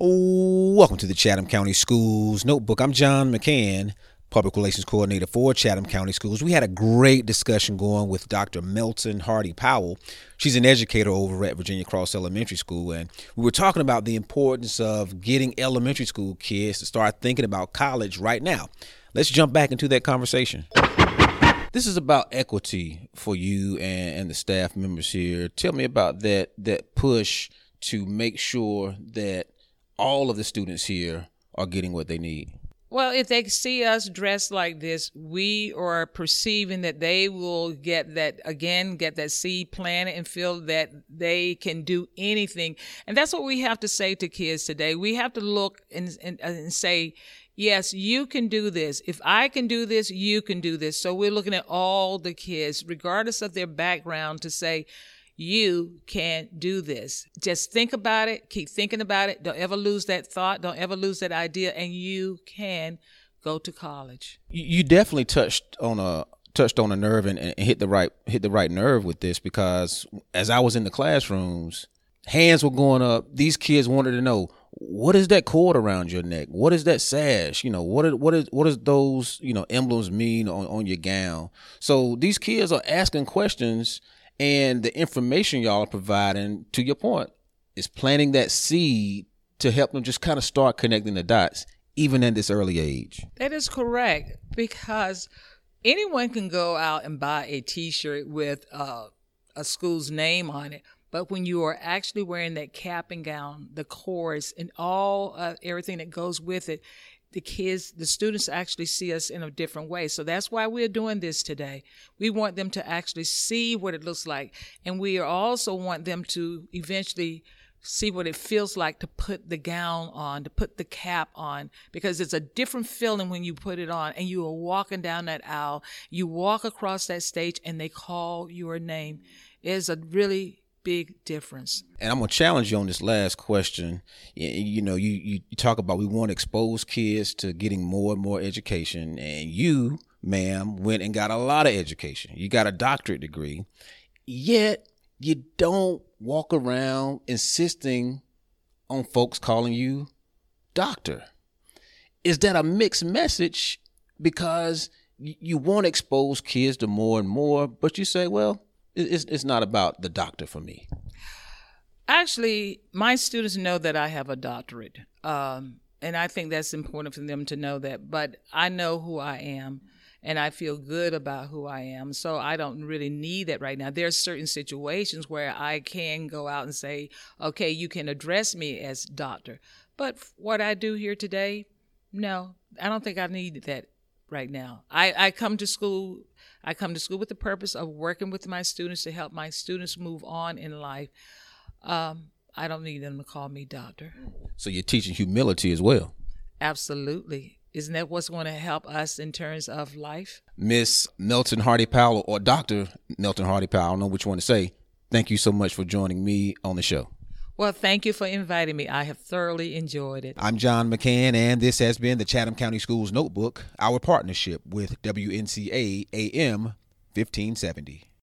Welcome to the Chatham County Schools Notebook. I'm John McCann, Public Relations Coordinator for Chatham County Schools. We had a great discussion going with Dr. Melton Hardy Powell. She's an educator over at Virginia Cross Elementary School, and we were talking about the importance of getting elementary school kids to start thinking about college right now. Let's jump back into that conversation. This is about equity for you and, and the staff members here. Tell me about that that push to make sure that all of the students here are getting what they need? Well, if they see us dressed like this, we are perceiving that they will get that again, get that seed planted and feel that they can do anything. And that's what we have to say to kids today. We have to look and, and, and say, yes, you can do this. If I can do this, you can do this. So we're looking at all the kids, regardless of their background, to say, you can do this. Just think about it, keep thinking about it. Don't ever lose that thought, don't ever lose that idea, and you can go to college. You definitely touched on a touched on a nerve and, and hit the right hit the right nerve with this because as I was in the classrooms, hands were going up. These kids wanted to know what is that cord around your neck? What is that sash? You know, what is what is what does those, you know, emblems mean on, on your gown? So these kids are asking questions and the information y'all are providing, to your point, is planting that seed to help them just kind of start connecting the dots, even at this early age. That is correct because anyone can go out and buy a T-shirt with uh, a school's name on it, but when you are actually wearing that cap and gown, the chorus, and all uh, everything that goes with it, the kids, the students actually see us in a different way. So that's why we're doing this today. We want them to actually see what it looks like. And we also want them to eventually see what it feels like to put the gown on, to put the cap on, because it's a different feeling when you put it on and you are walking down that aisle. You walk across that stage and they call your name. It's a really big difference. And I'm gonna challenge you on this last question. You, know, you, you talk about we want to expose kids to getting more and more education, and you, ma'am, went and got a lot of education. You got a doctorate degree, yet you don't walk around insisting on folks calling you doctor. Is that a mixed message? Because you want to expose kids to more and more, but you say, well, it's, it's not about the doctor for me. Actually, my students know that I have a doctorate. Um, and I think that's important for them to know that. But I know who I am and I feel good about who I am. So I don't really need that right now. There are certain situations where I can go out and say, okay, you can address me as doctor. But what I do here today, no, I don't think I need that right now. I, I come to school I come to school with the purpose of working with my students to help my students move on in life. Um, I don't need them to call me doctor. So you're teaching humility as well. Absolutely. Isn't that what's going to help us in terms of life? Miss Melton Hardy Powell or Dr. Melton Hardy Powell, I don't know which one to say. Thank you so much for joining me on the show. Well, thank you for inviting me. I have thoroughly enjoyed it. I'm John McCann, and this has been the Chatham County Schools Notebook, our partnership with WNCA AM 1570.